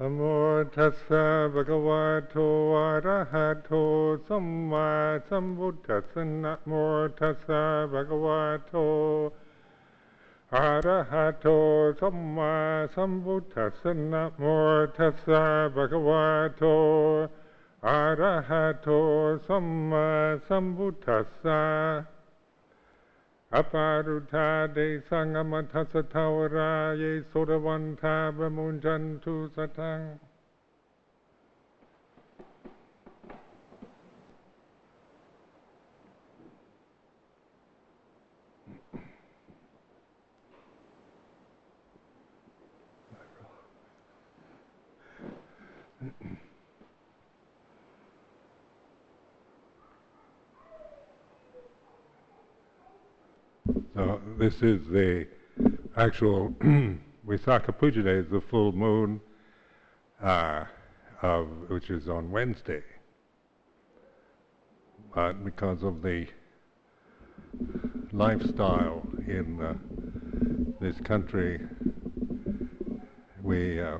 นะโมตัสสะภะคะวะโตอะระหะโตสัมมาสัมพุทธัสสะนะโมตัสสะภะคะวะโตอะระหะโตสัมมาสัมพุทธัสสะนะโมตัสสะภะคะวะโตอะระหะโตสัมมาสัมพุทธัสสะ อาปารุธาเดสังอมทัสทาวรายโสุรวันทาบมุญจันทุสทัง this is the actual Visakha Puja Day, the full moon, uh, of which is on Wednesday. But because of the lifestyle in uh, this country, we uh,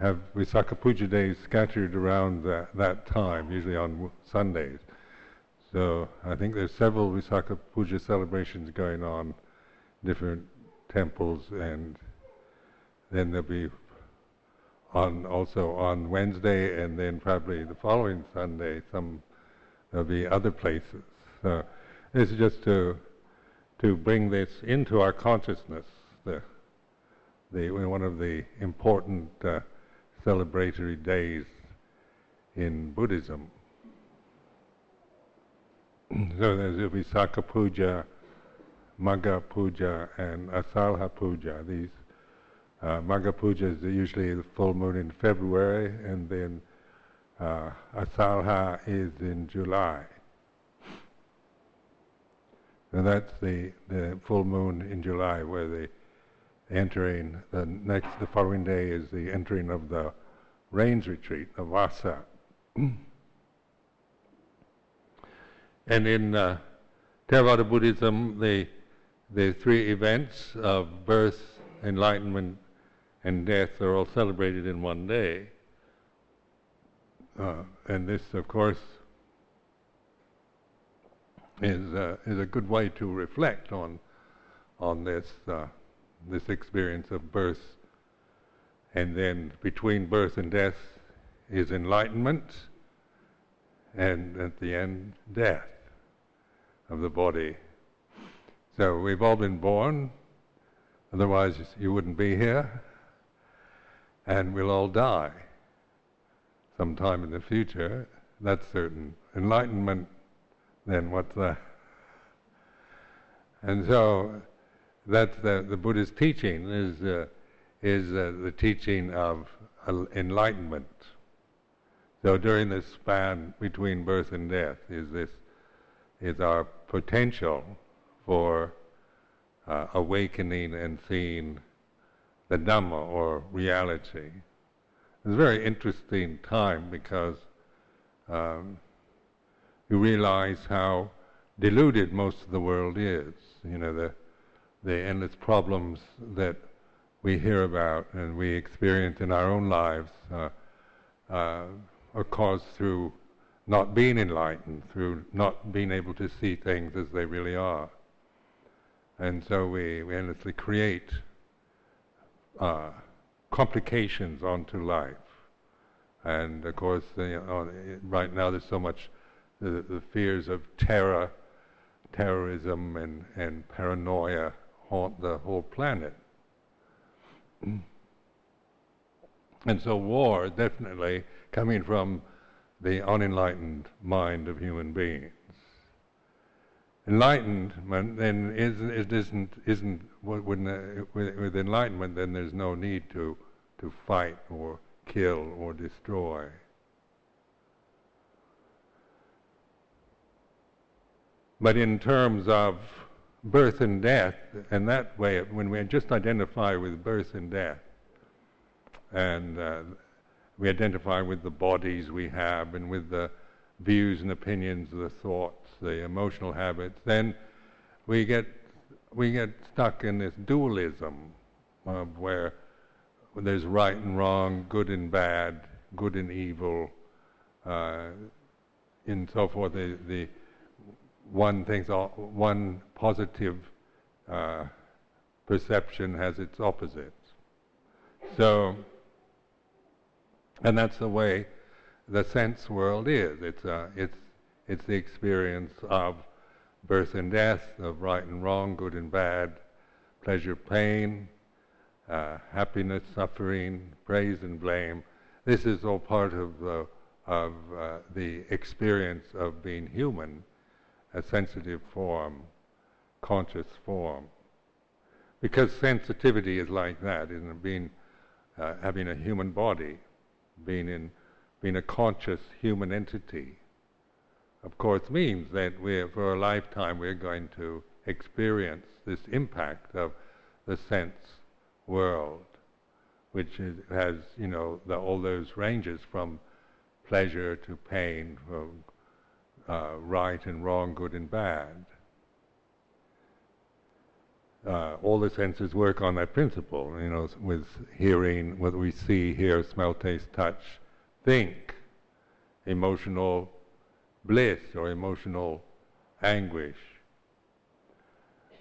have Visakha Puja days scattered around that, that time, usually on Sundays. So I think there's several Visakha Puja celebrations going on, different temples, and then there'll be on also on Wednesday, and then probably the following Sunday, some there'll be other places. So this is just to to bring this into our consciousness. The the one of the important uh, celebratory days in Buddhism. So there's Visakha Puja, Magha Puja, and Asalha Puja. These uh, Magha Pujas are usually the full moon in February, and then uh, Asalha is in July. And that's the, the full moon in July, where the entering the next the following day is the entering of the rains retreat, the Vassa. And in uh, Theravada Buddhism, the, the three events of birth, enlightenment, and death are all celebrated in one day. Uh, and this, of course, is, uh, is a good way to reflect on, on this, uh, this experience of birth. And then between birth and death is enlightenment, and at the end, death of the body. So we've all been born, otherwise you wouldn't be here, and we'll all die sometime in the future. That's certain. Enlightenment, then what's that? And so that's the, the Buddha's teaching is uh, is uh, the teaching of enlightenment. So during this span between birth and death is this is our potential for uh, awakening and seeing the Dhamma or reality. It's a very interesting time because um, you realize how deluded most of the world is. You know, the, the endless problems that we hear about and we experience in our own lives uh, uh, are caused through not being enlightened, through not being able to see things as they really are. And so we, we endlessly create uh, complications onto life. And of course, know, right now there's so much the, the fears of terror, terrorism, and, and paranoia haunt the whole planet. and so, war definitely coming from the unenlightened mind of human beings. Enlightenment then is, it isn't, isn't when, with enlightenment then there's no need to, to fight or kill or destroy. But in terms of birth and death, and that way, when we just identify with birth and death, and uh, we identify with the bodies we have and with the views and opinions, the thoughts, the emotional habits, then we get we get stuck in this dualism of where there's right and wrong, good and bad, good and evil, uh, and so forth. The, the one thinks all, one positive uh, perception has its opposites. So, and that's the way the sense world is. It's uh, it's it's the experience of birth and death, of right and wrong, good and bad, pleasure, pain, uh, happiness, suffering, praise and blame. This is all part of the, of uh, the experience of being human, a sensitive form, conscious form. Because sensitivity is like that, isn't it? Being, uh, having a human body, being in, being a conscious human entity, of course, means that we're, for a lifetime we're going to experience this impact of the sense world, which is, has, you know, the, all those ranges from pleasure to pain, from uh, right and wrong, good and bad. Uh, all the senses work on that principle, you know, with hearing, what we see, hear, smell, taste, touch, think, emotional bliss or emotional anguish.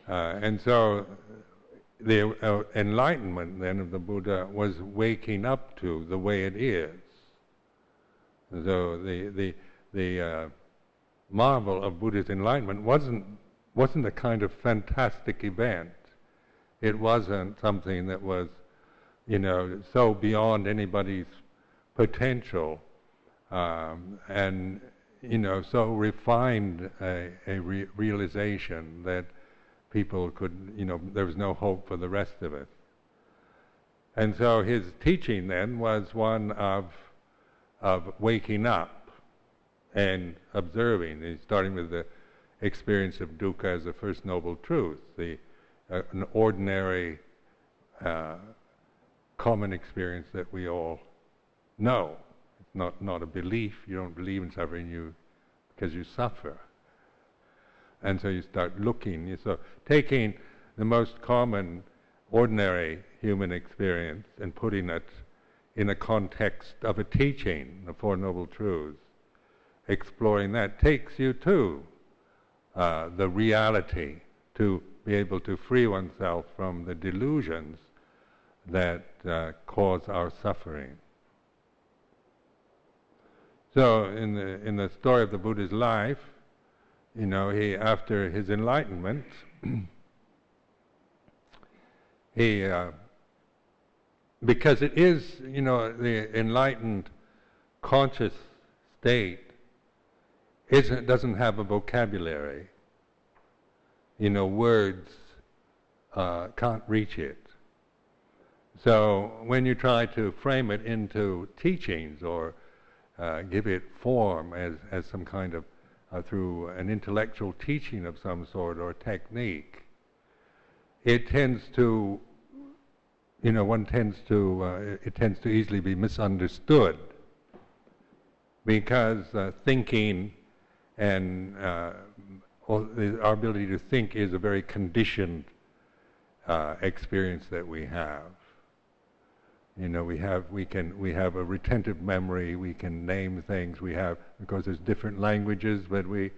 Uh, and so the uh, enlightenment then of the Buddha was waking up to the way it is. So the the the uh, marvel of Buddha's enlightenment wasn't wasn't a kind of fantastic event. It wasn't something that was, you know, so beyond anybody's potential, um, and you know, so refined a, a re- realization that people could, you know, there was no hope for the rest of it. And so his teaching then was one of, of waking up and observing, and starting with the experience of dukkha as the first noble truth, the uh, an ordinary, uh, common experience that we all know. It's not not a belief. You don't believe in suffering. You because you suffer. And so you start looking. So taking the most common, ordinary human experience and putting it in a context of a teaching, the Four Noble Truths, exploring that takes you to uh, the reality, to be able to free oneself from the delusions that uh, cause our suffering. So, in the in the story of the Buddha's life, you know, he after his enlightenment, he uh, because it is, you know, the enlightened conscious state isn't doesn't have a vocabulary. You know, words uh, can't reach it. So when you try to frame it into teachings or uh, give it form as, as some kind of uh, through an intellectual teaching of some sort or technique, it tends to, you know, one tends to, uh, it tends to easily be misunderstood because uh, thinking and uh, our ability to think is a very conditioned uh, experience that we have. You know, we have we can we have a retentive memory. We can name things. We have because there's different languages, but we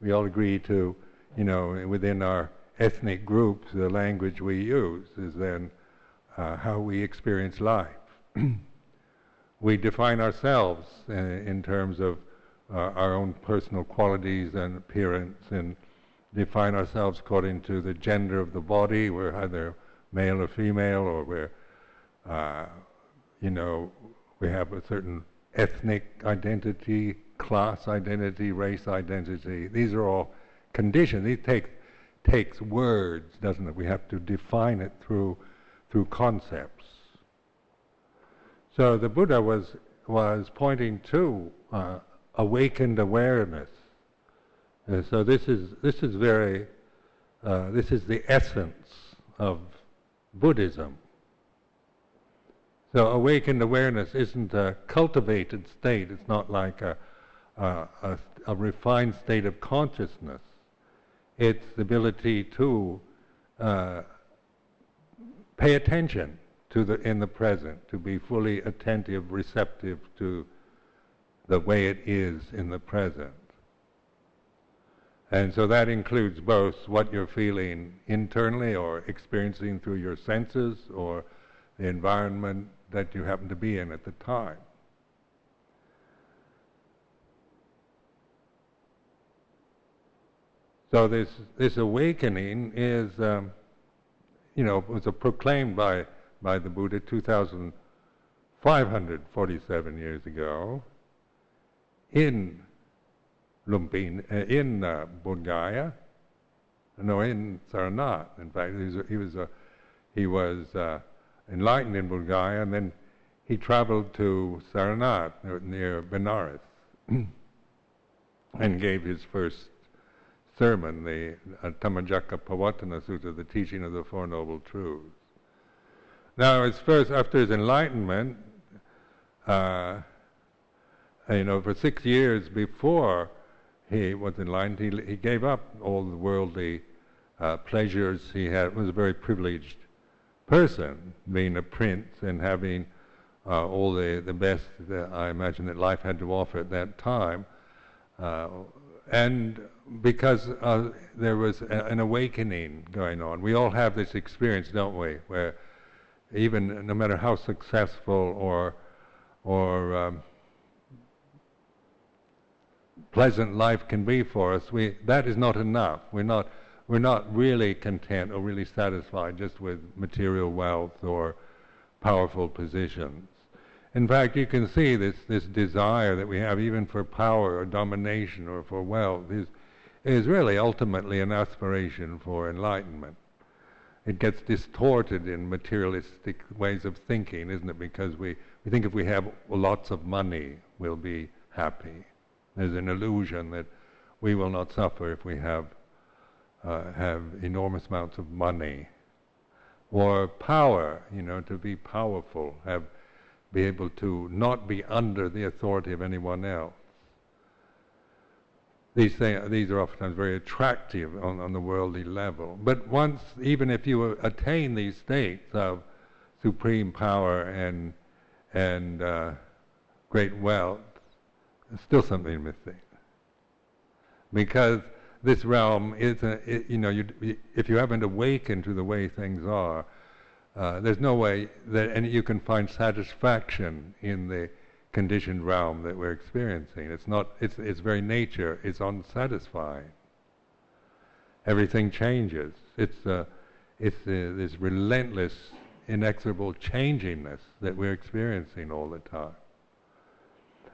we all agree to, you know, within our ethnic groups, the language we use is then uh, how we experience life. we define ourselves in, uh, in terms of our own personal qualities and appearance, and define ourselves according to the gender of the body. We're either male or female, or we're uh, you know, we have a certain ethnic identity, class identity, race identity. These are all conditions. These take takes words, doesn't it? We have to define it through through concepts. So the Buddha was was pointing to uh, awakened awareness. Uh, so this is this is very uh, this is the essence of Buddhism. So awakened awareness isn't a cultivated state. It's not like a, a, a, a refined state of consciousness. It's the ability to uh, pay attention to the in the present, to be fully attentive, receptive to the way it is in the present. And so that includes both what you're feeling internally or experiencing through your senses or the environment that you happen to be in at the time. So this this awakening is, um, you know, was proclaimed by by the Buddha 2,547 years ago in Lumpin, uh, in uh, Bodh no, in Sarnath. In fact, he was he was, he was uh, enlightened in Bodh and then he traveled to Sarnath near Benares and gave his first sermon, the uh, Dhammacakka Pavattana Sutta, the teaching of the Four Noble Truths. Now, his first, after his enlightenment, uh, you know, for six years before he was enlightened, he, he gave up all the worldly uh, pleasures he had. was a very privileged person, being a prince and having uh, all the, the best that I imagine that life had to offer at that time. Uh, and because uh, there was a, an awakening going on. We all have this experience, don't we, where even no matter how successful or or um, pleasant life can be for us, we that is not enough. We're not we're not really content or really satisfied just with material wealth or powerful positions. In fact, you can see this, this desire that we have even for power or domination or for wealth is, is really ultimately an aspiration for enlightenment. It gets distorted in materialistic ways of thinking, isn't it? Because we, we think if we have lots of money, we'll be happy. There's an illusion that we will not suffer if we have, uh, have enormous amounts of money. Or power, you know, to be powerful, have be able to not be under the authority of anyone else. These, things, these are oftentimes very attractive on, on the worldly level. But once, even if you attain these states of supreme power and, and uh, great wealth, still something missing. Because this realm is, a, it, you know, you, if you haven't awakened to the way things are, uh, there's no way that and you can find satisfaction in the conditioned realm that we're experiencing. It's not. It's its very nature is unsatisfying. Everything changes. It's uh, it's uh, this relentless, inexorable changingness that we're experiencing all the time.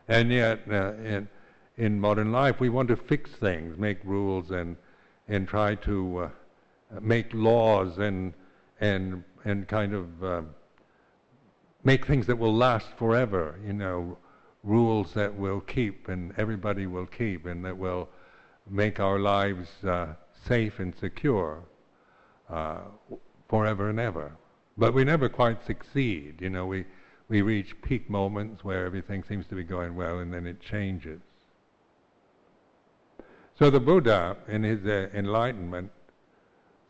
And yet, uh, in in modern life, we want to fix things, make rules, and and try to uh, make laws and and and kind of uh, make things that will last forever, you know, rules that will keep and everybody will keep and that will make our lives uh, safe and secure uh, forever and ever. But we never quite succeed, you know, we, we reach peak moments where everything seems to be going well and then it changes. So the Buddha, in his uh, enlightenment,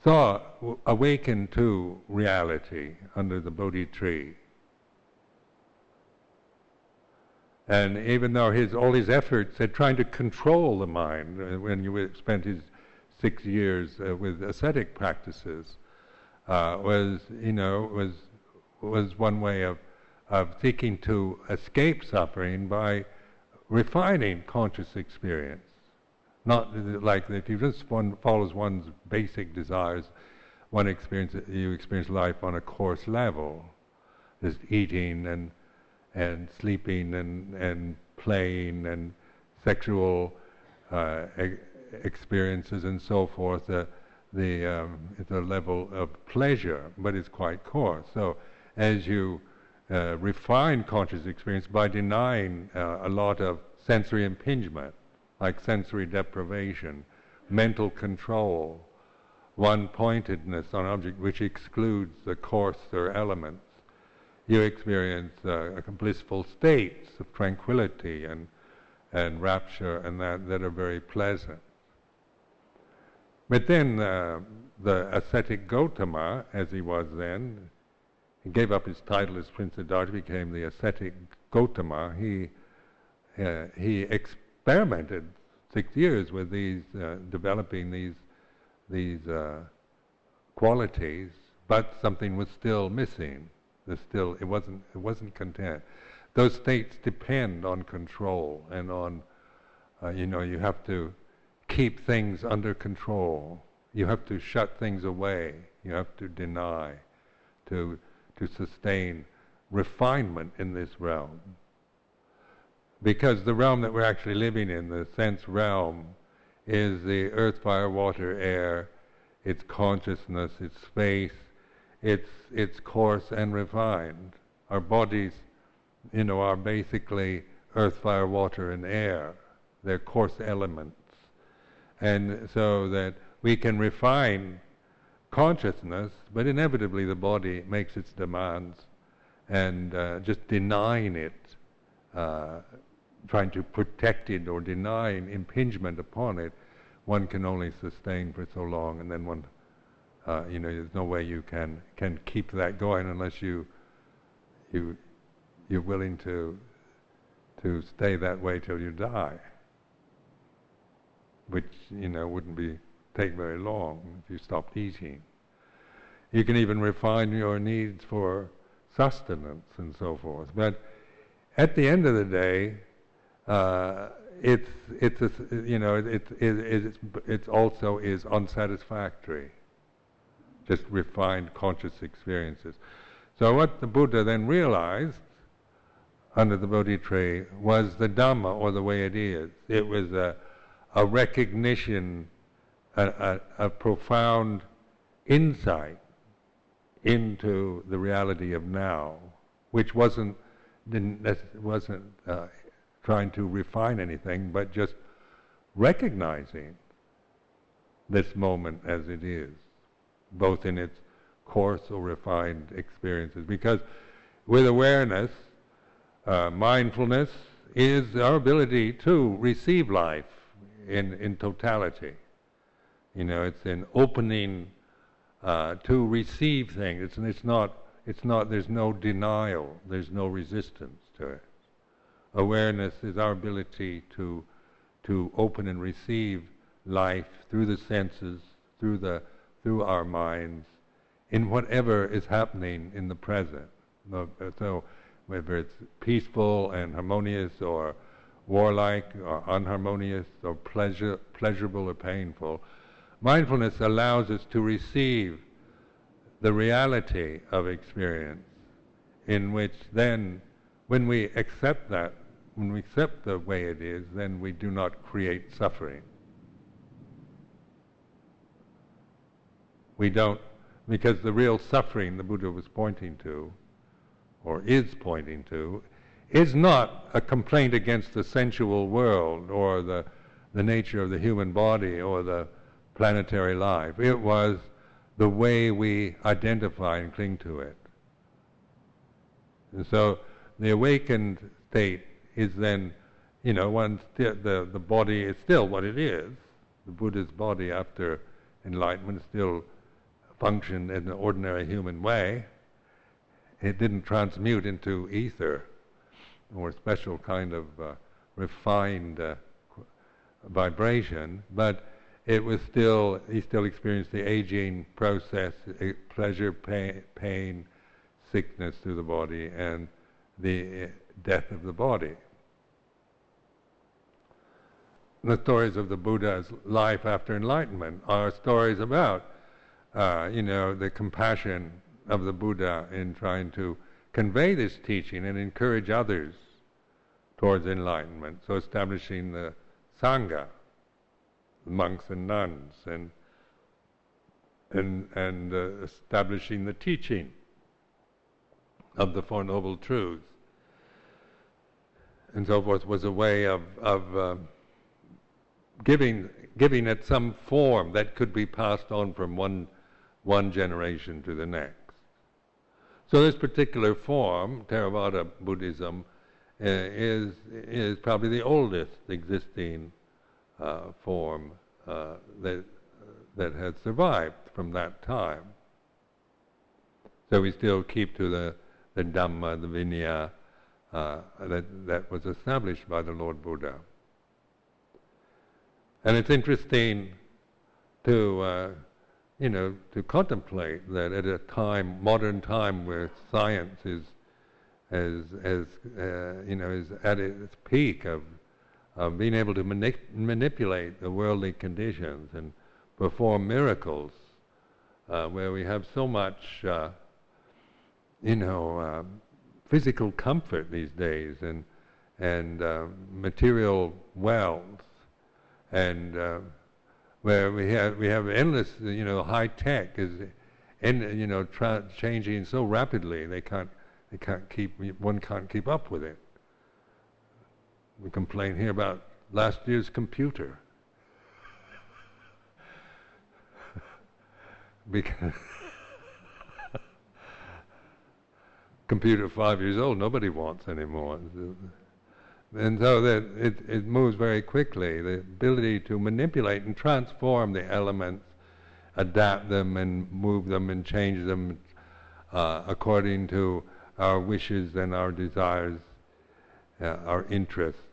saw, awakened to reality under the Bodhi tree. And even though his all his efforts at trying to control the mind, uh, when you spent his six years uh, with ascetic practices, uh, was you know was was one way of of seeking to escape suffering by refining conscious experience. Not like if you just one follows one's basic desires, one experience you experience life on a coarse level, just eating and and sleeping and and playing and sexual uh, e- experiences and so forth. The the um, it's a level of pleasure, but it's quite coarse. So as you uh, refine conscious experience by denying uh, a lot of sensory impingement, like sensory deprivation, mental control, one pointedness on object which excludes the coarser elements. You experience uh, blissful states of tranquility and, and rapture and that, that are very pleasant. But then uh, the ascetic Gotama, as he was then, he gave up his title as Prince Siddhartha, became the ascetic Gotama. He uh, he experimented six years with these, uh, developing these these uh, qualities, but something was still missing. There's still it wasn't it wasn't content. Those states depend on control and on uh, you know you have to keep things under control. You have to shut things away. You have to deny to to sustain refinement in this realm. Because the realm that we're actually living in, the sense realm, is the earth, fire, water, air, its consciousness, its space, its its coarse and refined. Our bodies, you know, are basically earth, fire, water, and air. They're coarse elements. And so that we can refine consciousness, but inevitably the body makes its demands, and uh, just denying it, uh, trying to protect it or denying impingement upon it, one can only sustain for so long, and then one, uh, you know, there's no way you can can keep that going unless you you you're willing to to stay that way till you die, which you know wouldn't be take very long if you stopped eating. You can even refine your needs for sustenance and so forth. But at the end of the day, uh, it's it's a, you know it, it, it, it's also is unsatisfactory. Just refined conscious experiences. So what the Buddha then realized under the Bodhi tree was the Dhamma or the way it is. It was a, a recognition a, a, a profound insight into the reality of now, which wasn't wasn't uh, trying to refine anything, but just recognizing this moment as it is, both in its coarse or refined experiences. Because with awareness, uh, mindfulness is our ability to receive life in, in totality. You know, it's an opening uh, to receive things. It's, it's not. It's not. There's no denial. There's no resistance to it. Awareness is our ability to to open and receive life through the senses, through the through our minds, in whatever is happening in the present. So whether it's peaceful and harmonious, or warlike, or unharmonious, or pleasure, pleasurable or painful, Mindfulness allows us to receive the reality of experience, in which then, when we accept that, when we accept the way it is, then we do not create suffering. We don't, because the real suffering the Buddha was pointing to, or is pointing to, is not a complaint against the sensual world or the, the nature of the human body or the planetary life. It was the way we identify and cling to it. And so the awakened state is then, you know, one st- the the body is still what it is. The Buddha's body after enlightenment still functioned in an ordinary human way. It didn't transmute into ether or special kind of uh, refined uh, vibration, but it was still he still experienced the aging process, eh, pleasure, pain, pain, sickness through the body, and the eh, death of the body. The stories of the Buddha's life after enlightenment are stories about, uh, you know, the compassion of the Buddha in trying to convey this teaching and encourage others towards enlightenment. So establishing the sangha, monks and nuns and and and uh, establishing the teaching of the Four Noble Truths and so forth was a way of of uh, giving giving it some form that could be passed on from one one generation to the next. So this particular form, Theravada Buddhism, uh, is is probably the oldest existing form uh, that that had survived from that time. So we still keep to the, the Dhamma, the Vinaya, uh, that, that was established by the Lord Buddha. And it's interesting to, uh, you know, to contemplate that at a time, modern time, where science is, as, as uh, you know, is at its peak of, of being able to manip- manipulate the worldly conditions and perform miracles, uh, where we have so much, uh, you know, uh, physical comfort these days and and uh, material wealth and uh, where we have we have endless you know high tech is and you know tra- changing so rapidly they can't they can't keep one can't keep up with it. We complain here about last year's computer because computer five years old nobody wants anymore. And so that it, it moves very quickly. The ability to manipulate and transform the elements, adapt them and move them and change them uh, according to our wishes and our desires, uh, our interests.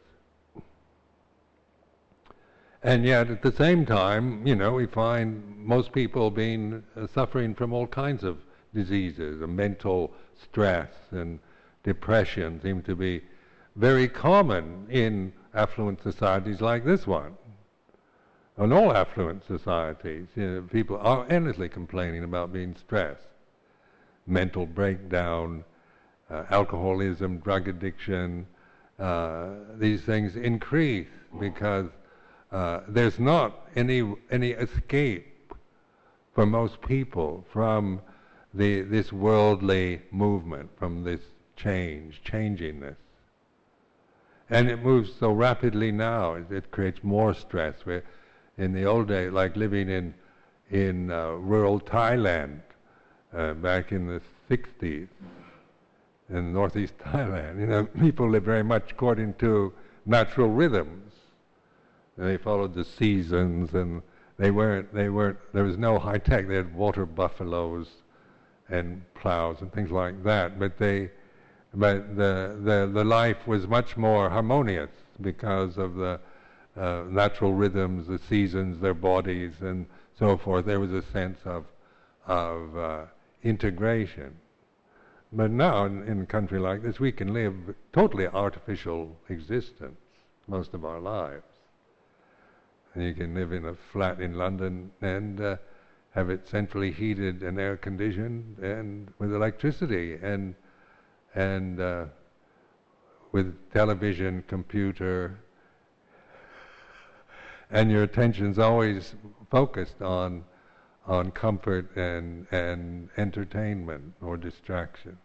And yet, at the same time, you know, we find most people being uh, suffering from all kinds of diseases, mental stress and depression seem to be very common in affluent societies like this one. In all affluent societies, you know, people are endlessly complaining about being stressed, mental breakdown, uh, alcoholism, drug addiction. Uh, these things increase because uh, there's not any any escape for most people from the this worldly movement, from this change, changingness. And it moves so rapidly now, it, it creates more stress. Where in the old days, like living in in uh, rural Thailand uh, back in the 60s, in northeast Thailand, you know, people lived very much according to natural rhythms. And they followed the seasons, and they weren't. They weren't. There was no high tech. They had water buffaloes and plows and things like that. But they but the, the, the life was much more harmonious because of the uh, natural rhythms, the seasons, their bodies, and so forth. There was a sense of, of uh, integration. But now, in, in a country like this, we can live totally artificial existence most of our lives. And you can live in a flat in London and uh, have it centrally heated and air conditioned and with electricity and and uh, with television, computer, and your attention's always focused on on comfort and and entertainment or distraction.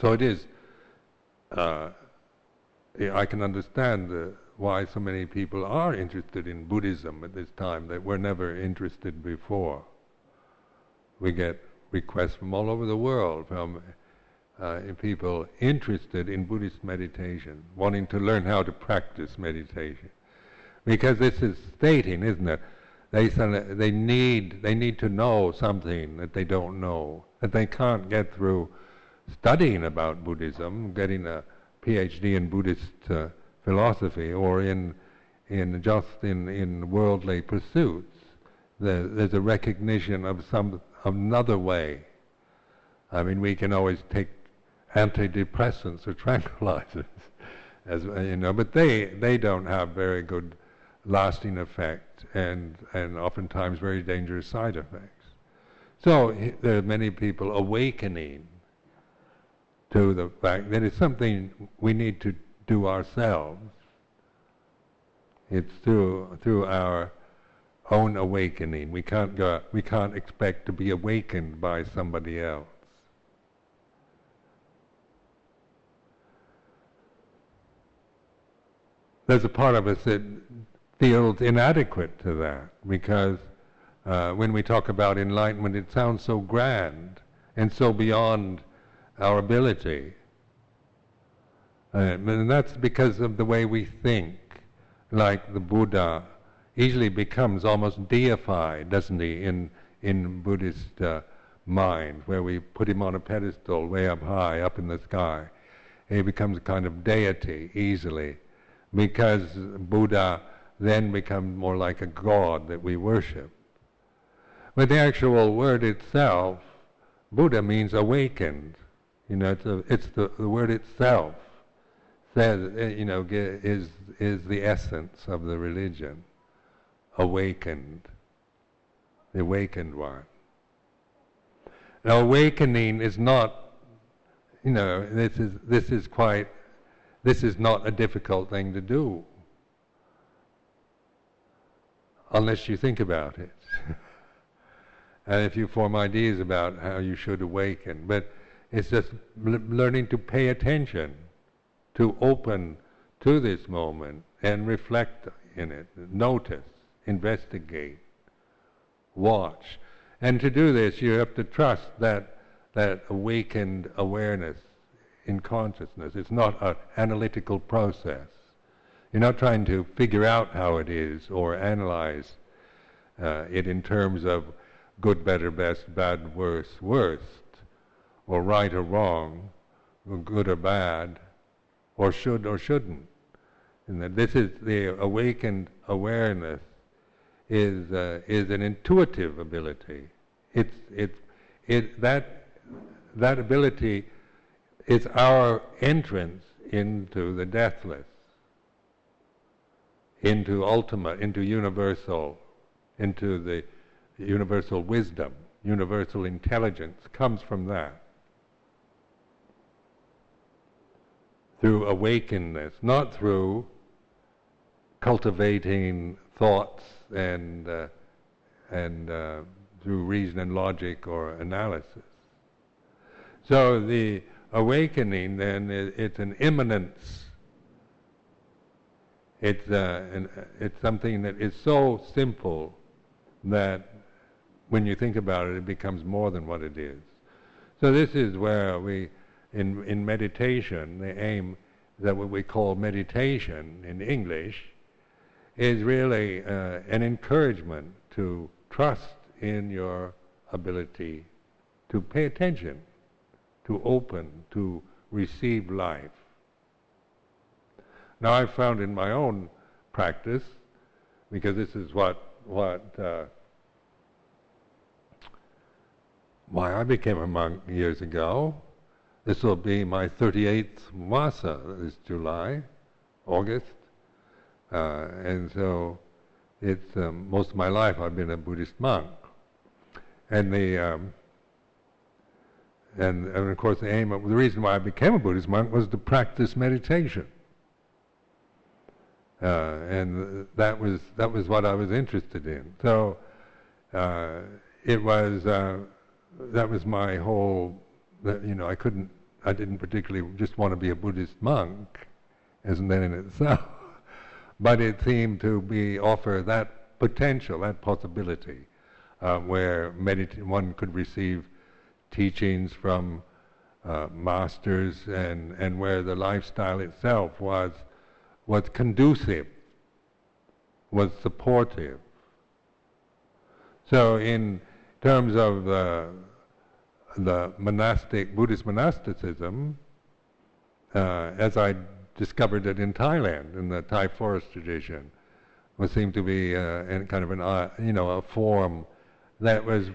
So it is. Uh, I can understand the, why so many people are interested in Buddhism at this time that were never interested before. We get requests from all over the world from uh, people interested in Buddhist meditation, wanting to learn how to practice meditation. Because this is stating, isn't it? They, they, need, they need to know something that they don't know, that they can't get through studying about Buddhism, getting a PhD in Buddhist uh, philosophy, or in, in just in, in worldly pursuits. There, there's a recognition of some another way. I mean, we can always take antidepressants or tranquilizers, as you know, but they they don't have very good lasting effect and and oftentimes very dangerous side effects. So there are many people awakening to the fact that it's something we need to do ourselves. It's through through our own awakening. We can't go, we can't expect to be awakened by somebody else. There's a part of us that feels inadequate to that because uh, when we talk about enlightenment, it sounds so grand and so beyond our ability. Uh, and that's because of the way we think, like the Buddha easily becomes almost deified, doesn't he, in, in Buddhist uh, mind, where we put him on a pedestal way up high, up in the sky. He becomes a kind of deity easily, because Buddha then becomes more like a god that we worship. But the actual word itself, Buddha means awakened. You know, it's, a, it's the, the word itself says, eh, you know, is, is the essence of the religion. Awakened. The awakened one. Now, awakening is not, you know, this is, this is quite, this is not a difficult thing to do. Unless you think about it. and if you form ideas about how you should awaken. But it's just learning to pay attention, to open to this moment and reflect in it, notice, investigate, watch. And to do this, you have to trust that, that awakened awareness in consciousness. It's not an analytical process. You're not trying to figure out how it is or analyze uh, it in terms of good, better, best, bad, worse, worst, or right or wrong, or good or bad, or should or shouldn't. And that this is the awakened awareness is uh, is an intuitive ability. It's it's it that that ability is our entrance into the deathless, into ultimate, into universal, into the universal wisdom, universal intelligence comes from that. Through awakenedness, not through cultivating thoughts and uh, and uh, through reason and logic or analysis. So the awakening then it's an immanence. It's uh, an, it's something that is so simple that when you think about it, it becomes more than what it is. So this is where we, in in meditation, the aim that what we call meditation in English is really uh, an encouragement to trust in your ability to pay attention, to open, to receive life. Now I've found in my own practice, because this is what what uh, why I became a monk years ago. This will be my 38th Vassa this July, August. Uh, and so it's um, most of my life I've been a Buddhist monk. And the um, and, and of course the aim of the reason why I became a Buddhist monk was to practice meditation. Uh, and that was that was what I was interested in. So uh, it was uh, that was my whole. You know, I couldn't. I didn't particularly just want to be a Buddhist monk, isn't that in itself? but it seemed to be offer that potential, that possibility, uh, where one could receive teachings from uh, masters, and and where the lifestyle itself was was conducive, was supportive. So in terms of the, the monastic, Buddhist monasticism, uh, as I discovered it in Thailand, in the Thai forest tradition, was seemed to be uh, kind of an, uh, you know, a form that was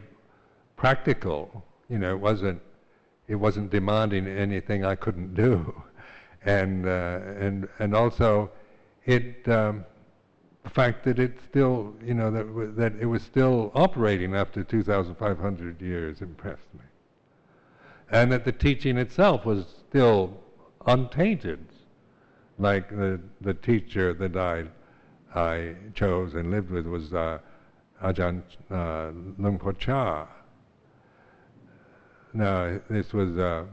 practical. You know, it wasn't, it wasn't demanding anything I couldn't do, and uh, and and also, it um, the fact that it still, you know, that, that it was still operating after 2,500 years impressed me. And that the teaching itself was still untainted. Like the, the teacher that I, I chose and lived with was uh, Ajahn uh, Chah. Now, this was, uh,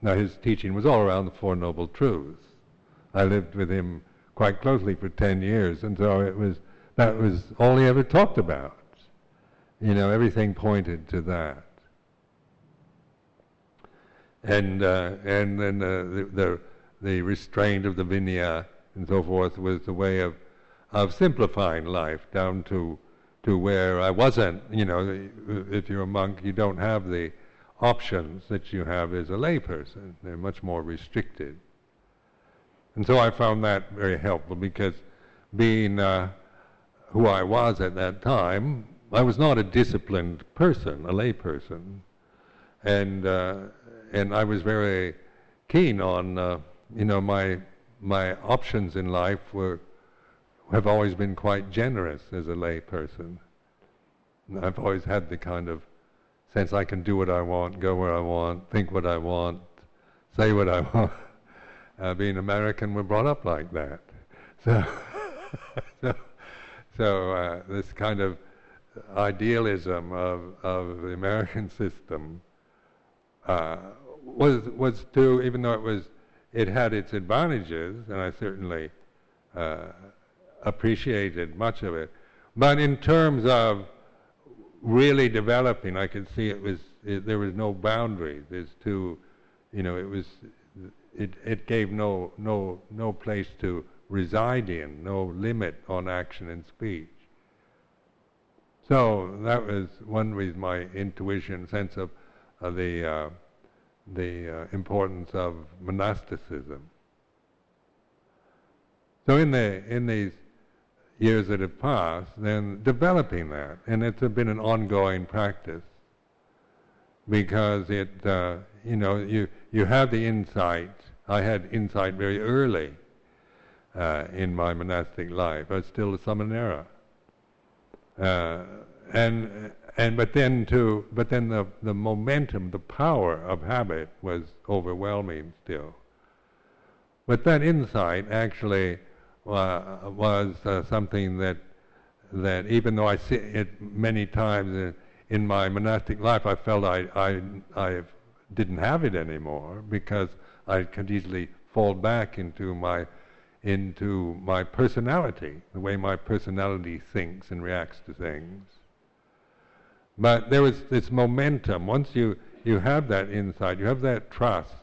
now his teaching was all around the Four Noble Truths. I lived with him quite closely for 10 years, and so it was, that was all he ever talked about. You know, everything pointed to that. And, uh, and then uh, the, the, the restraint of the Vinaya and so forth was the way of, of simplifying life down to, to where I wasn't. You know, if you're a monk, you don't have the options that you have as a layperson. They're much more restricted. And so I found that very helpful because being uh, who I was at that time, I was not a disciplined person, a layperson, and uh, and I was very keen on uh, you know my my options in life were have always been quite generous as a lay layperson. I've always had the kind of sense I can do what I want, go where I want, think what I want, say what I want. Uh, being American, we're brought up like that. So, so, so uh, this kind of idealism of, of the American system uh, was was to even though it was it had its advantages, and I certainly uh, appreciated much of it. But in terms of really developing, I could see it was it, there was no boundaries. There's too, you know, it was it it gave no no no place to reside in, no limit on action and speech. So that was one reason my intuition, sense of the uh, the uh, importance of monasticism. So in the in these years that have passed, then developing that, and it's been an ongoing practice because it, uh, you know, you you have the insight. I had insight very early uh, in my monastic life. I was still a samanera, uh, and and but then to but then the the momentum, the power of habit was overwhelming still. But that insight actually uh, was uh, something that that even though I see it many times in my monastic life, I felt I I I didn't have it anymore because I could easily fall back into my into my personality, the way my personality thinks and reacts to things. But there was this momentum. Once you, you have that insight, you have that trust,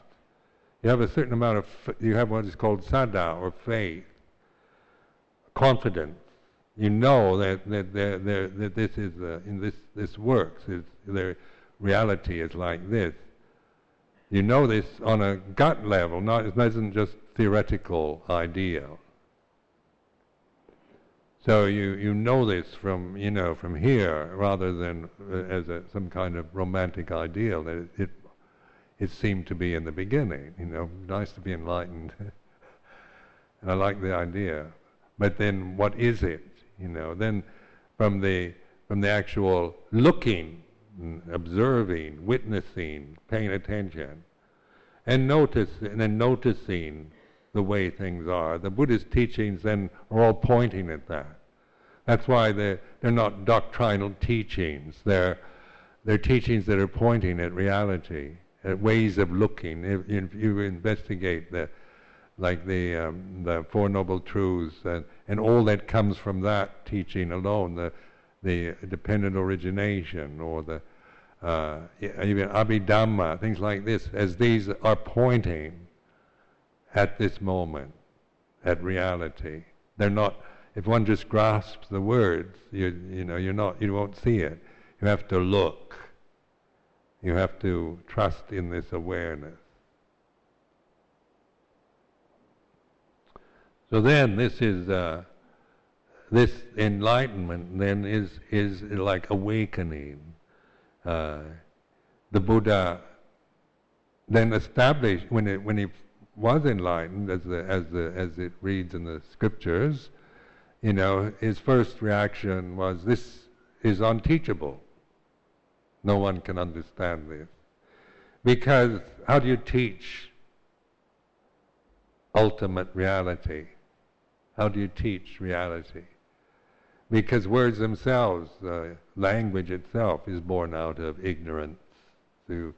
you have a certain amount of, you have what is called saddha or faith confidence. You know that that, that, that, that this is uh, in this this works. Is the reality is like this. You know this on a gut level. Not it isn't just theoretical idea. So you, you know this from you know from here rather than uh, as a, some kind of romantic ideal that it, it, it seemed to be in the beginning. You know, nice to be enlightened, and I like the idea. But then what is it? You know, then from the from the actual looking, observing, witnessing, paying attention, and notice and then noticing the way things are. The Buddhist teachings then are all pointing at that. That's why they're, they're not doctrinal teachings. They're, they're teachings that are pointing at reality, at ways of looking. If, if you investigate the like the um, the Four Noble Truths and, and all that comes from that teaching alone, the the dependent origination or the uh, even Abhidhamma, things like this, as these are pointing at this moment, at reality. They're not. If one just grasps the words, you you know you're not you won't see it. You have to look. You have to trust in this awareness. So then, this is uh, this enlightenment. Then is is like awakening. Uh, the Buddha then established when it when he was enlightened, as the as the as it reads in the scriptures. You know, his first reaction was, "This is unteachable. No one can understand this." Because how do you teach ultimate reality? How do you teach reality? Because words themselves, uh, language itself, is born out of ignorance through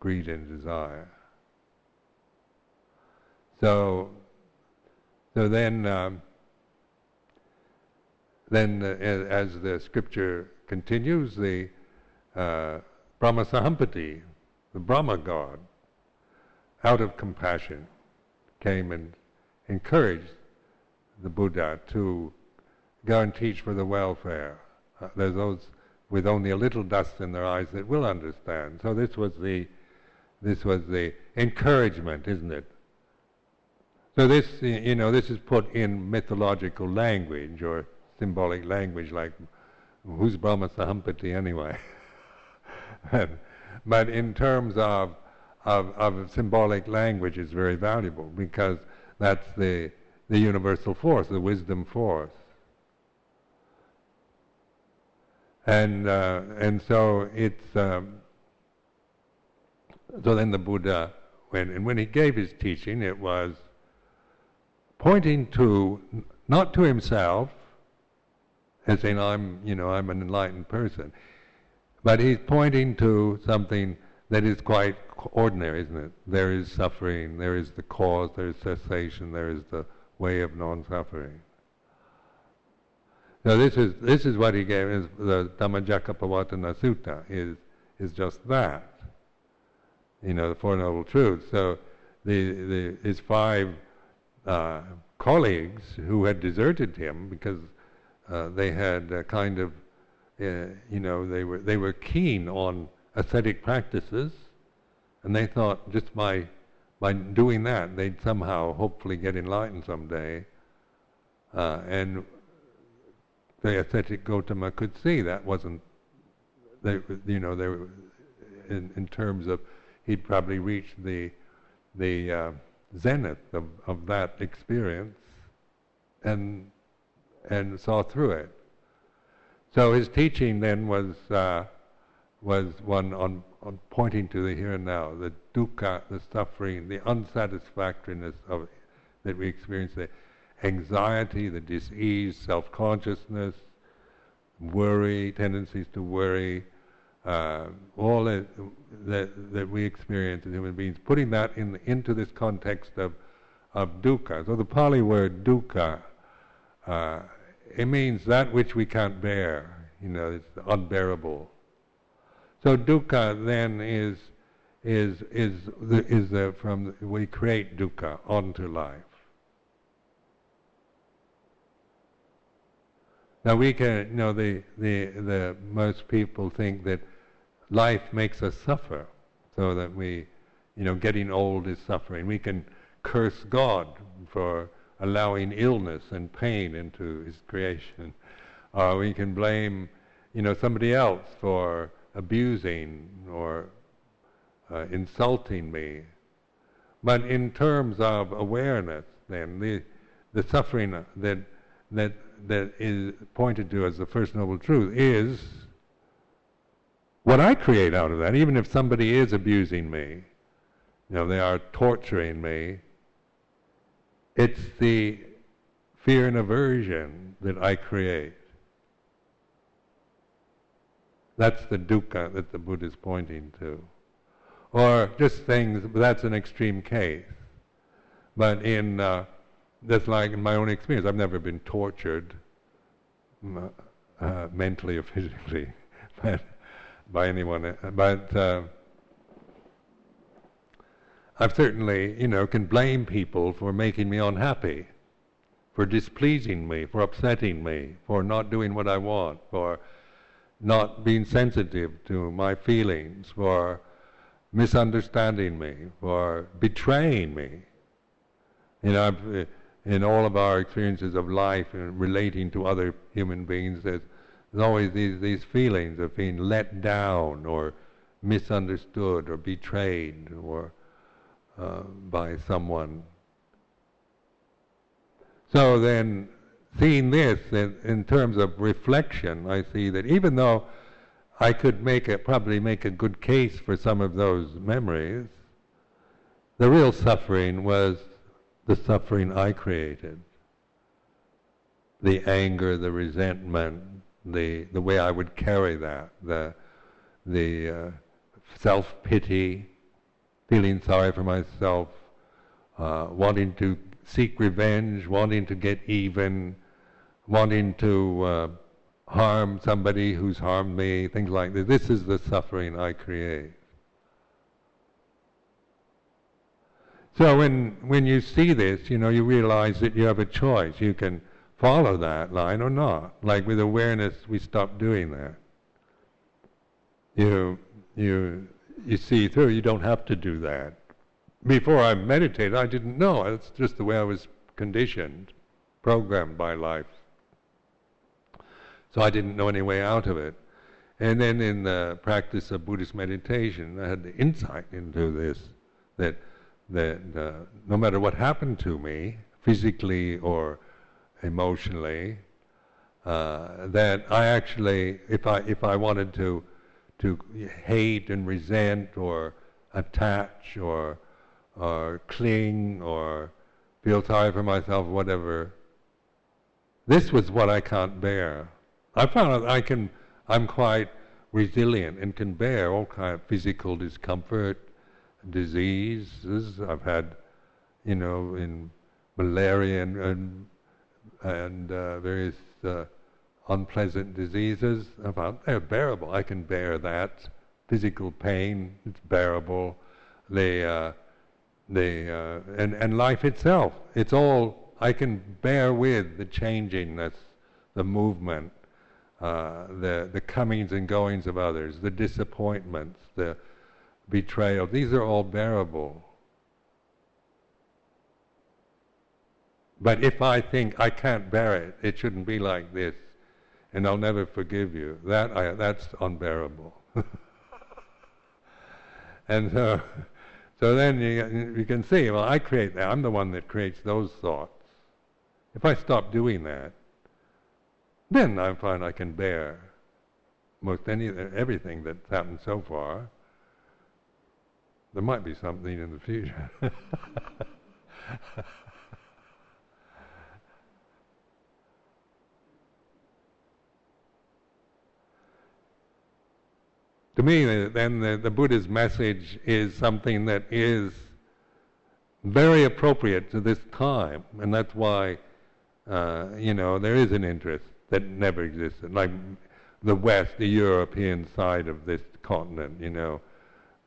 greed and desire. So, so then, um, then uh, as the scripture continues, the uh, Brahma Sahampati, the Brahma God, out of compassion, came and encouraged the Buddha to go and teach for the welfare Uh, there's those with only a little dust in their eyes that will understand. So this was the this was the encouragement, isn't it? So this you know this is put in mythological language or symbolic language, like who's Brahma Sahampati anyway? but in terms of, of of symbolic language, it's very valuable because that's the the universal force, the wisdom force. And uh, and so it's um, so then the Buddha when and when he gave his teaching, it was pointing to not to himself, as saying I'm you know I'm an enlightened person, but he's pointing to something that is quite ordinary, isn't it? There is suffering, there is the cause, there is cessation, there is the way of non-suffering. So this is this is what he gave is the Dhammacakkappavattana Sutta is is just that. You know, the Four Noble Truths. So the, the his five uh, colleagues who had deserted him because uh, they had a kind of uh, you know they were they were keen on ascetic practices, and they thought just by by doing that, they'd somehow, hopefully, get enlightened someday. Uh, and the ascetic Gotama could see that wasn't, they, you know, they were, in, in terms of, he'd probably reached the, the uh, zenith of, of that experience and, and saw through it. So his teaching then was, uh, was one on on pointing to the here and now, the dukkha, the suffering, the unsatisfactoriness of that we experience, the anxiety, the disease, self-consciousness, worry, tendencies to worry, uh, all that, that, that we experience as human beings, putting that in, into this context of, of dukkha. So the Pali word dukkha, uh, it means that which we can't bear, you know, it's unbearable. So dukkha then is is is the, is the, from the, we create dukkha onto life. Now we can you know the the the most people think that life makes us suffer, so that we you know getting old is suffering. We can curse God for allowing illness and pain into His creation, or we can blame you know somebody else for abusing or uh, insulting me. But in terms of awareness, then the the suffering that that that is pointed to as the first noble truth is what I create out of that. Even if somebody is abusing me, you know, they are torturing me. It's the fear and aversion that I create. That's the dukkha that the Buddha is pointing to. Or just things, that's an extreme case. But in, uh, like in my own experience, I've never been tortured uh, mentally or physically but, by anyone. Uh, but uh, I've certainly, you know, can blame people for making me unhappy, for displeasing me, for upsetting me, for not doing what I want, for not being sensitive to my feelings, for misunderstanding me, for betraying me. You know, I've, in all of our experiences of life and relating to other human beings, there's, there's always these, these feelings of being let down or misunderstood or betrayed or uh, by someone. So then seeing this in, in, terms of reflection, I see that even though I could make a, probably make a good case for some of those memories, the real suffering was the suffering I created. The anger, the resentment, the, the way I would carry that, the, the uh, self-pity, feeling sorry for myself, uh, wanting to seek revenge, wanting to get even, wanting to uh, harm somebody who's harmed me, things like this. This is the suffering I create. So when when you see this, you know, you realize that you have a choice. You can follow that line or not. Like with awareness, we stop doing that. You, you, you see through. You don't have to do that. Before I meditated, I didn't know. It's just the way I was conditioned, programmed by life. So I didn't know any way out of it. And then in the practice of Buddhist meditation, I had the insight into this that that uh, no matter what happened to me, physically or emotionally, uh, that I actually, if I if I wanted to to hate and resent or attach or or cling or feel sorry for myself, whatever, this was what I can't bear. I found I can, I'm quite resilient and can bear all kind of physical discomfort, diseases. I've had, you know, in malaria and and, and uh, various uh, unpleasant diseases. I found they're bearable. I can bear that. Physical pain, it's bearable. The uh, the uh, and and life itself, it's all I can bear with the changingness, the movement, uh, the the comings and goings of others, the disappointments, the betrayal. These are all bearable. But if I think I can't bear it, it shouldn't be like this, and I'll never forgive you, that I, that's unbearable. and so, so then you, you can see, well, I create that. I'm the one that creates those thoughts. If I stop doing that, then I find I can bear most any everything that's happened so far. There might be something in the future. to me, then the, the, Buddha's message is something that is very appropriate to this time, and that's why, uh, you know, there is an interest that never existed, like the West, the European side of this continent, you know,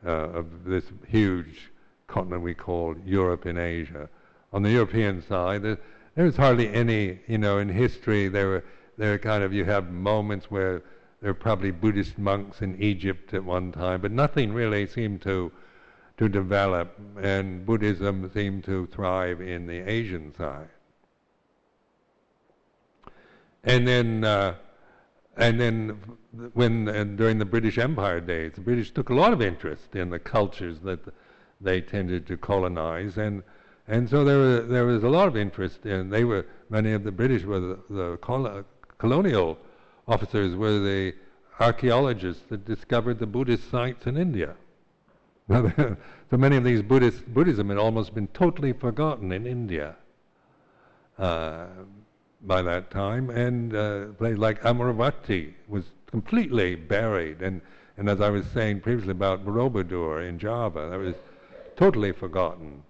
uh, of this huge continent we call Europe and Asia. On the European side, there, there was hardly any, you know, in history there were there were kind of you have moments where there were probably Buddhist monks in Egypt at one time, but nothing really seemed to to develop, and Buddhism seemed to thrive in the Asian side. And then, uh, and then, when uh, during the British Empire days, the British took a lot of interest in the cultures that they tended to colonize, and and so there was, there was a lot of interest in. They were many of the British were the, the colonial officers were the archaeologists that discovered the Buddhist sites in India. so many of these Buddhist Buddhism had almost been totally forgotten in India uh, by that time, and uh, places like Amaravati was completely buried, and and as I was saying previously about Borobudur in Java, that was totally forgotten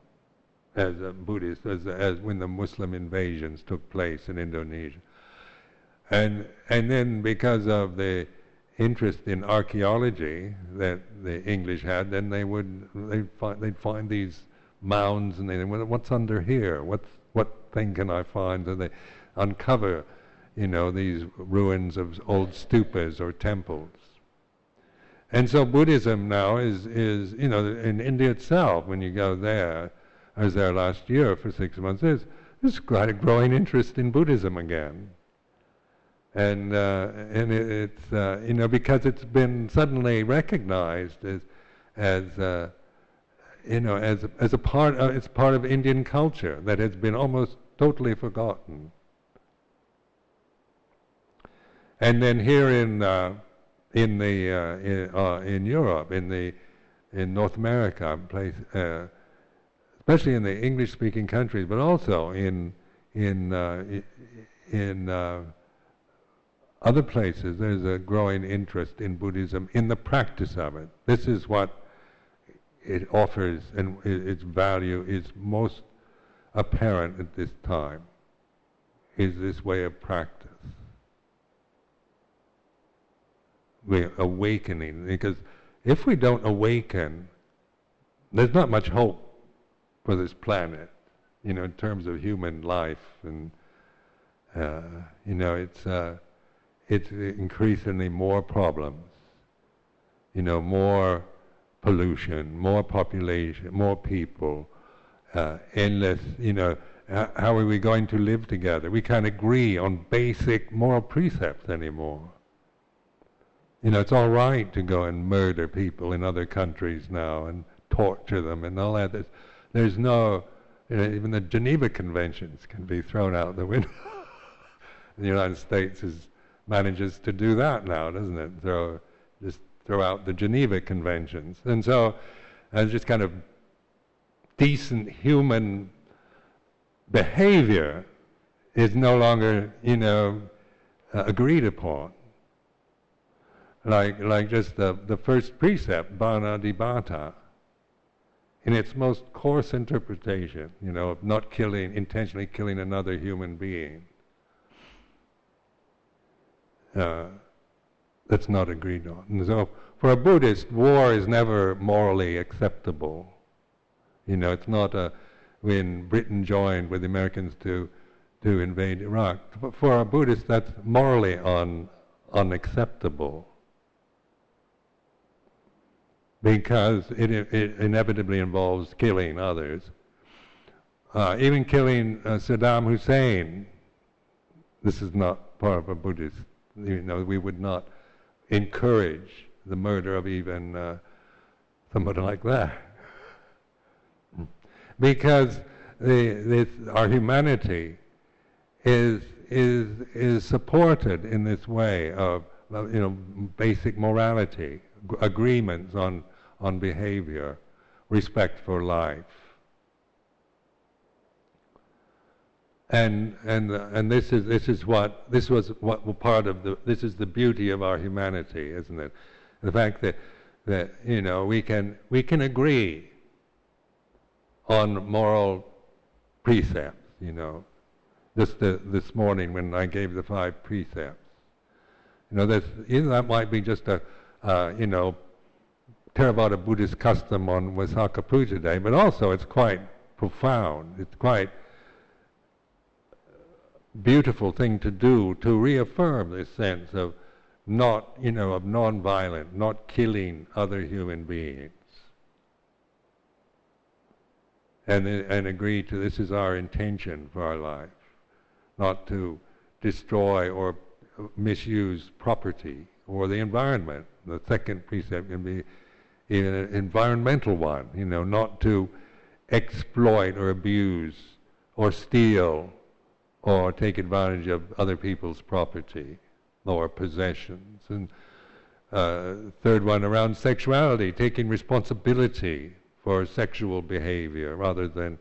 as a Buddhist, as, as when the Muslim invasions took place in Indonesia. And, and then because of the interest in archaeology that the English had, then they would they'd find, they'd find these mounds and they well, what's under here? What's, what thing can I find? So they uncover, you know, these ruins of old stupas or temples. And so Buddhism now is, is you know, in India itself, when you go there, I was there last year for six months, there's, there's quite a growing interest in Buddhism again and uh, and it, it's uh, you know because it's been suddenly recognized as as uh, you know as as a part of, it's part of Indian culture that has been almost totally forgotten. And then here in uh, in the uh, in, uh, in, Europe, in the in North America, place, especially in the English-speaking countries, but also in in in other places, there's a growing interest in Buddhism in the practice of it. This is what it offers, and its value is most apparent at this time. Is this way of practice? We're awakening, because if we don't awaken, there's not much hope for this planet, you know, in terms of human life and Uh, you know, it's uh, it's increasingly more problems. You know, more pollution, more population, more people, uh, endless. You know, how are we going to live together? We can't agree on basic moral precepts anymore. You know, it's all right to go and murder people in other countries now and torture them and all that. There's, there's no, you know, even the Geneva Conventions can be thrown out the window. the United States is, manages to do that now, doesn't it? Throw, just throw out the Geneva Conventions. And so, uh, just kind of decent human behavior is no longer, you know, uh, agreed upon like, like just the, the first precept, Panatipata, in its most coarse interpretation, you know, of not killing, intentionally killing another human being. Uh, that's not agreed on. So, for a Buddhist, war is never morally acceptable. You know, it's not a when Britain joined with the Americans to to invade Iraq. For a Buddhist, that's morally un, unacceptable because it, it inevitably involves killing others. Uh, even killing uh, Saddam Hussein, this is not part of a Buddhist, you know, we would not encourage the murder of even uh, somebody like that. Because the, this, our humanity is, is, is supported in this way of, you know, basic morality, agreements on on behavior, respect for life. And, and, and this, is, this is what, this was what part of the, this is the beauty of our humanity, isn't it? The fact that, that you know, we can, we can agree on moral precepts, you know. Just the, this morning when I gave the five precepts. You know, this, you know, that might be just a, uh, you know, Theravada Buddhist custom on Vaisakha Puja Day, but also it's quite profound. It's quite beautiful thing to do to reaffirm this sense of not, you know, of non-violent, not killing other human beings. And, and agree to this is our intention for our life, not to destroy or misuse property or the environment. The second precept can be an environmental one, you know, not to exploit or abuse or steal or take advantage of other people's property or possessions. And uh, third one around sexuality, taking responsibility for sexual behavior rather than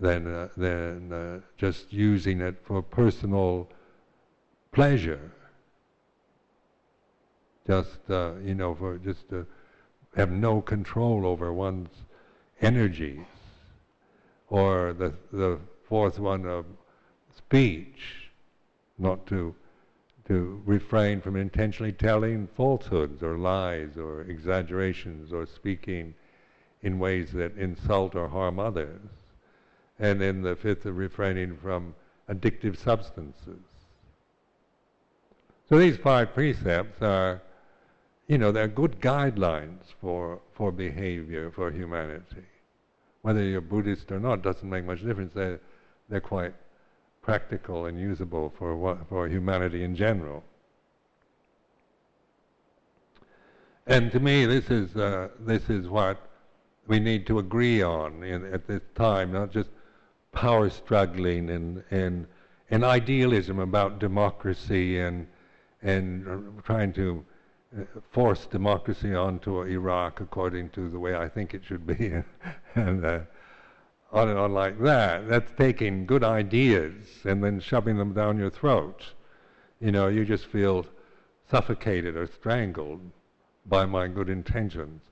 than uh, than uh, just using it for personal pleasure. Just uh, you know, for just to have no control over one's energies. Or the, the fourth one of speech, not to, to refrain from intentionally telling falsehoods or lies or exaggerations or speaking in ways that insult or harm others. And then the fifth of refraining from addictive substances. So these five precepts are you know, they're good guidelines for, for behavior, for humanity. Whether you're Buddhist or not doesn't make much difference. They're, they're quite practical and usable for, what, for humanity in general. And to me, this is, uh, this is what we need to agree on in, at this time, not just power struggling and, and, and idealism about democracy and, and trying to force democracy onto Iraq according to the way I think it should be, and uh, on and on like that. That's taking good ideas and then shoving them down your throat. You know, you just feel suffocated or strangled by my good intentions.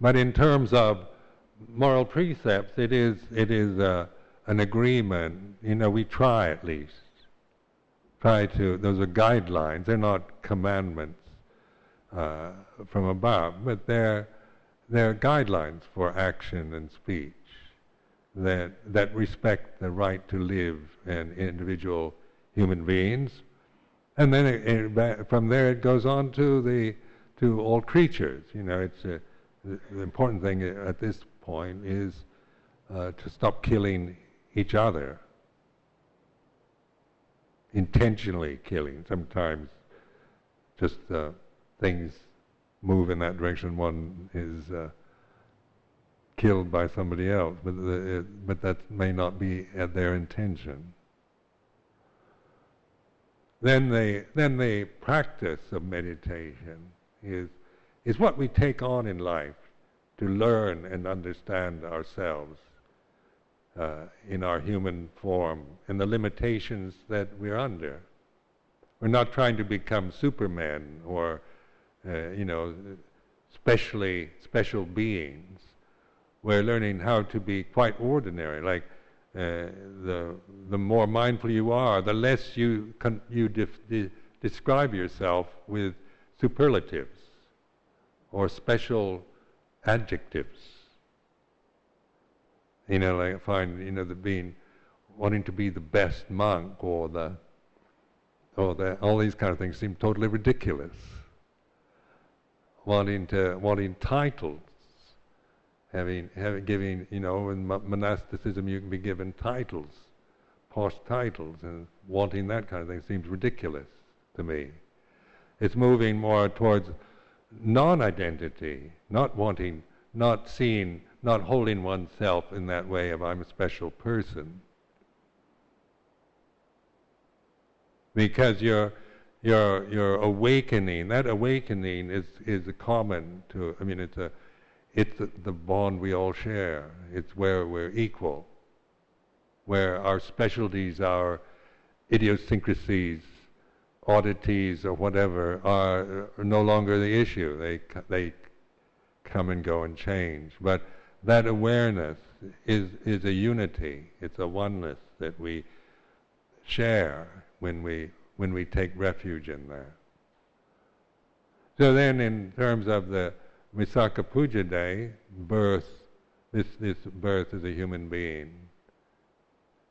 But in terms of moral precepts, it is it is uh, an agreement. You know, we try at least. Try to. Those are guidelines. They're not commandments uh, from above, but they're, they're guidelines for action and speech that, that respect the right to live and individual human beings, and then it, it, from there it goes on to the to all creatures. You know, it's a, the, the important thing at this point is uh, to stop killing each other, intentionally killing. Sometimes just uh, things move in that direction. One is uh, killed by somebody else, but the, it, but that may not be at their intention. Then the then the practice of meditation is is what we take on in life to learn and understand ourselves uh, in our human form and the limitations that we're under. We're not trying to become Superman or, uh, you know, specially special beings. We're learning how to be quite ordinary. Like uh, the the more mindful you are, the less you con- you def- de- describe yourself with superlatives or special adjectives. You know, like I find, you know, the being wanting to be the best monk or the or the all these kind of things seem totally ridiculous. Wanting to wanting titles, having having giving, you know, in monasticism you can be given titles, posh titles, and wanting that kind of thing seems ridiculous to me. It's moving more towards non-identity, not wanting, not seeing, not holding oneself in that way of I'm a special person. Because you're, you're, you're awakening, that awakening is, is common to, I mean, it's, a, it's the bond we all share. It's where we're equal, where our specialties, our idiosyncrasies, oddities or whatever are, are no longer the issue. They they come and go and change. But that awareness is is a unity. It's a oneness that we share when we when we take refuge in that. So then, in terms of the Visakha Puja Day, birth, this this birth as a human being,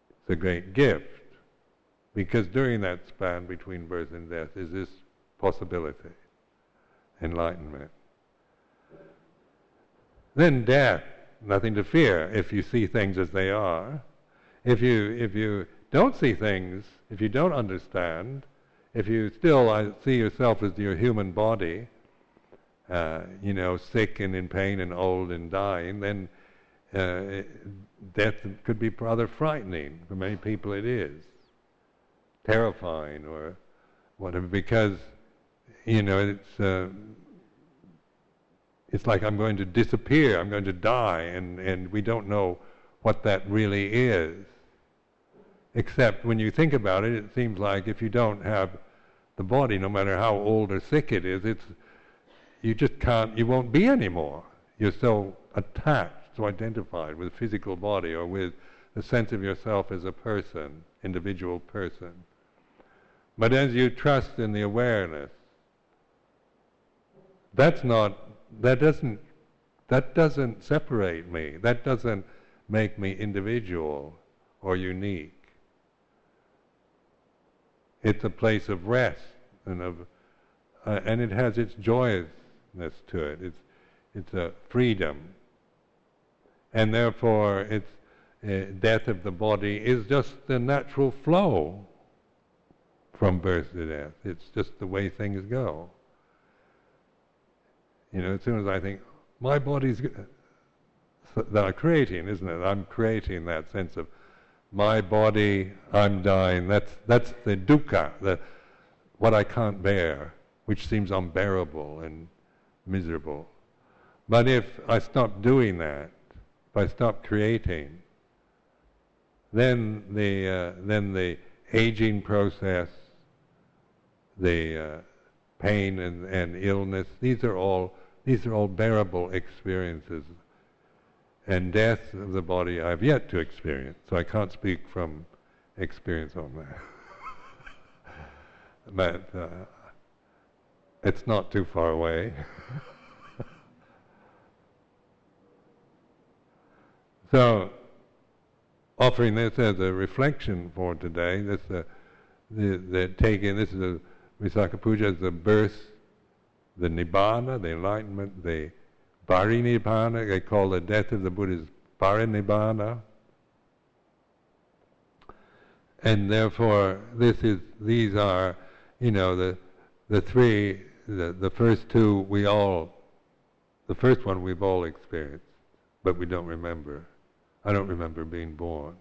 it's a great gift because during that span between birth and death is this possibility, enlightenment. Then death, nothing to fear if you see things as they are. If you, if you don't see things, if you don't understand, if you still uh, see yourself as your human body, uh, you know, sick and in pain and old and dying, then uh, death could be rather frightening. For many people, it is terrifying or whatever because you know it's uh, it's like I'm going to disappear, I'm going to die, and and we don't know what that really is. Except when you think about it, it seems like if you don't have the body, no matter how old or sick it is, it's you just can't, you won't be anymore. You're so attached, so identified with physical body or with the sense of yourself as a person, individual person. But as you trust in the awareness, that's not, that doesn't, that doesn't separate me. That doesn't make me individual or unique. It's a place of rest and of, uh, and it has its joyousness to it. It's, it's a freedom, and therefore, its uh, death of the body is just the natural flow from birth to death. It's just the way things go. You know, as soon as I think, my body's that I'm creating, isn't it? I'm creating that sense of my body, I'm dying. That's that's the dukkha, the what I can't bear, which seems unbearable and miserable. But if I stop doing that, if I stop creating, then the uh, then the aging process the uh, pain and, and illness. These are all these are all bearable experiences. And death of the body I've yet to experience, so I can't speak from experience on that. but uh, it's not too far away. so, offering this as a reflection for today, this uh, the, the taking, this is a, Visakha Puja is the birth, the Nibbana, the enlightenment, the Parinibbana, they call the death of the Buddha Parinibbana. And therefore, this is, these are, you know, the, the three, the, the first two we all, the first one we've all experienced, but we don't remember. I don't remember being born.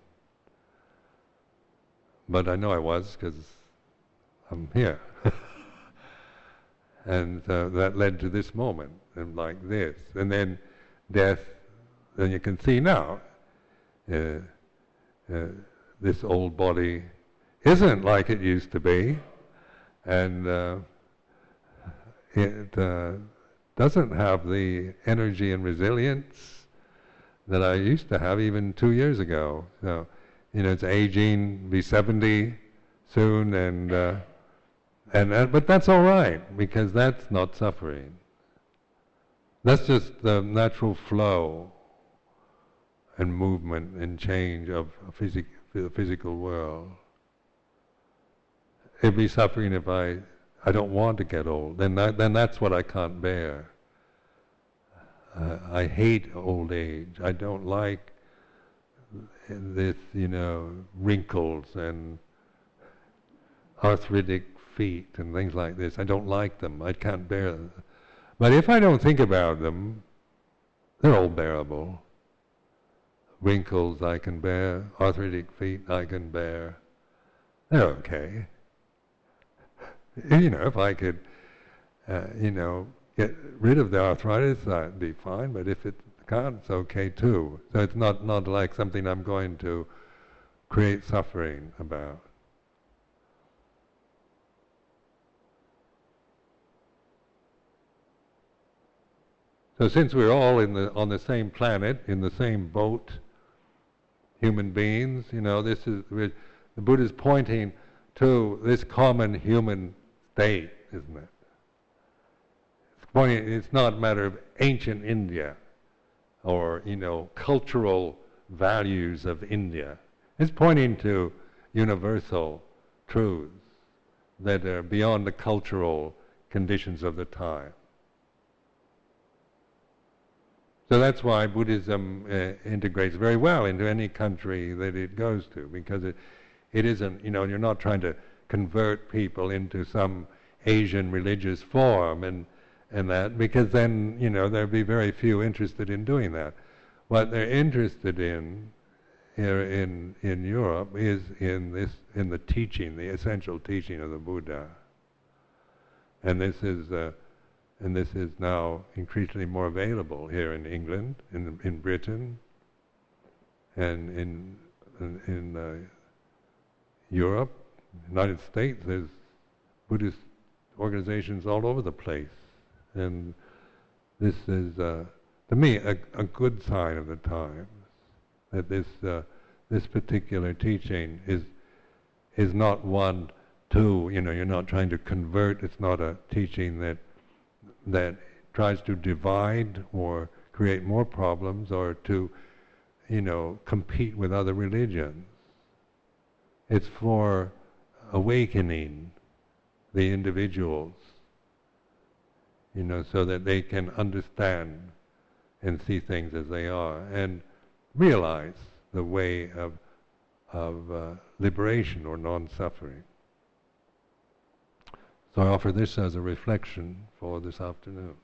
But I know I was because I'm here. and uh, that led to this moment, and like this. And then death, then you can see now, uh, uh, this old body isn't like it used to be, and uh, it uh, doesn't have the energy and resilience that I used to have even two years ago. So, you know, it's aging, be 70 soon, and uh, and uh, but that's all right because that's not suffering. That's just the natural flow and movement and change of physic- the physical world. It'd be suffering if I I don't want to get old. Then then that's what I can't bear. Uh, I hate old age. I don't like this, you know, wrinkles and arthritic feet and things like this. I don't like them. I can't bear them. But if I don't think about them, they're all bearable. Wrinkles I can bear, arthritic feet I can bear. They're okay. You know, if I could, uh, you know, get rid of the arthritis, that'd be fine. But if it can't, it's okay too. So it's not not like something I'm going to create suffering about. So since we're all in the on the same planet, in the same boat, human beings, you know, this is the Buddha is pointing to this common human state, isn't it? It's not a matter of ancient India, or you know, cultural values of India. It's pointing to universal truths that are beyond the cultural conditions of the time. So that's why Buddhism uh, integrates very well into any country that it goes to, because it, it isn't, you know, you're not trying to convert people into some Asian religious form and, and that, because then, you know, there'd be very few interested in doing that. What they're interested in here in, in Europe is in this, in the teaching, the essential teaching of the Buddha. And this is, uh, and this is now increasingly more available here in England, in in Britain, and in in, in uh, Europe, United States. There's Buddhist organizations all over the place, and this is, uh, to me, a, a, good sign of the times that this uh, this particular teaching is is not one to you know you're not trying to convert. It's not a teaching that that tries to divide or create more problems or to, you know, compete with other religions. It's for awakening the individuals, you know, so that they can understand and see things as they are and realize the way of, of uh, liberation or non-suffering. So I offer this as a reflection for this afternoon.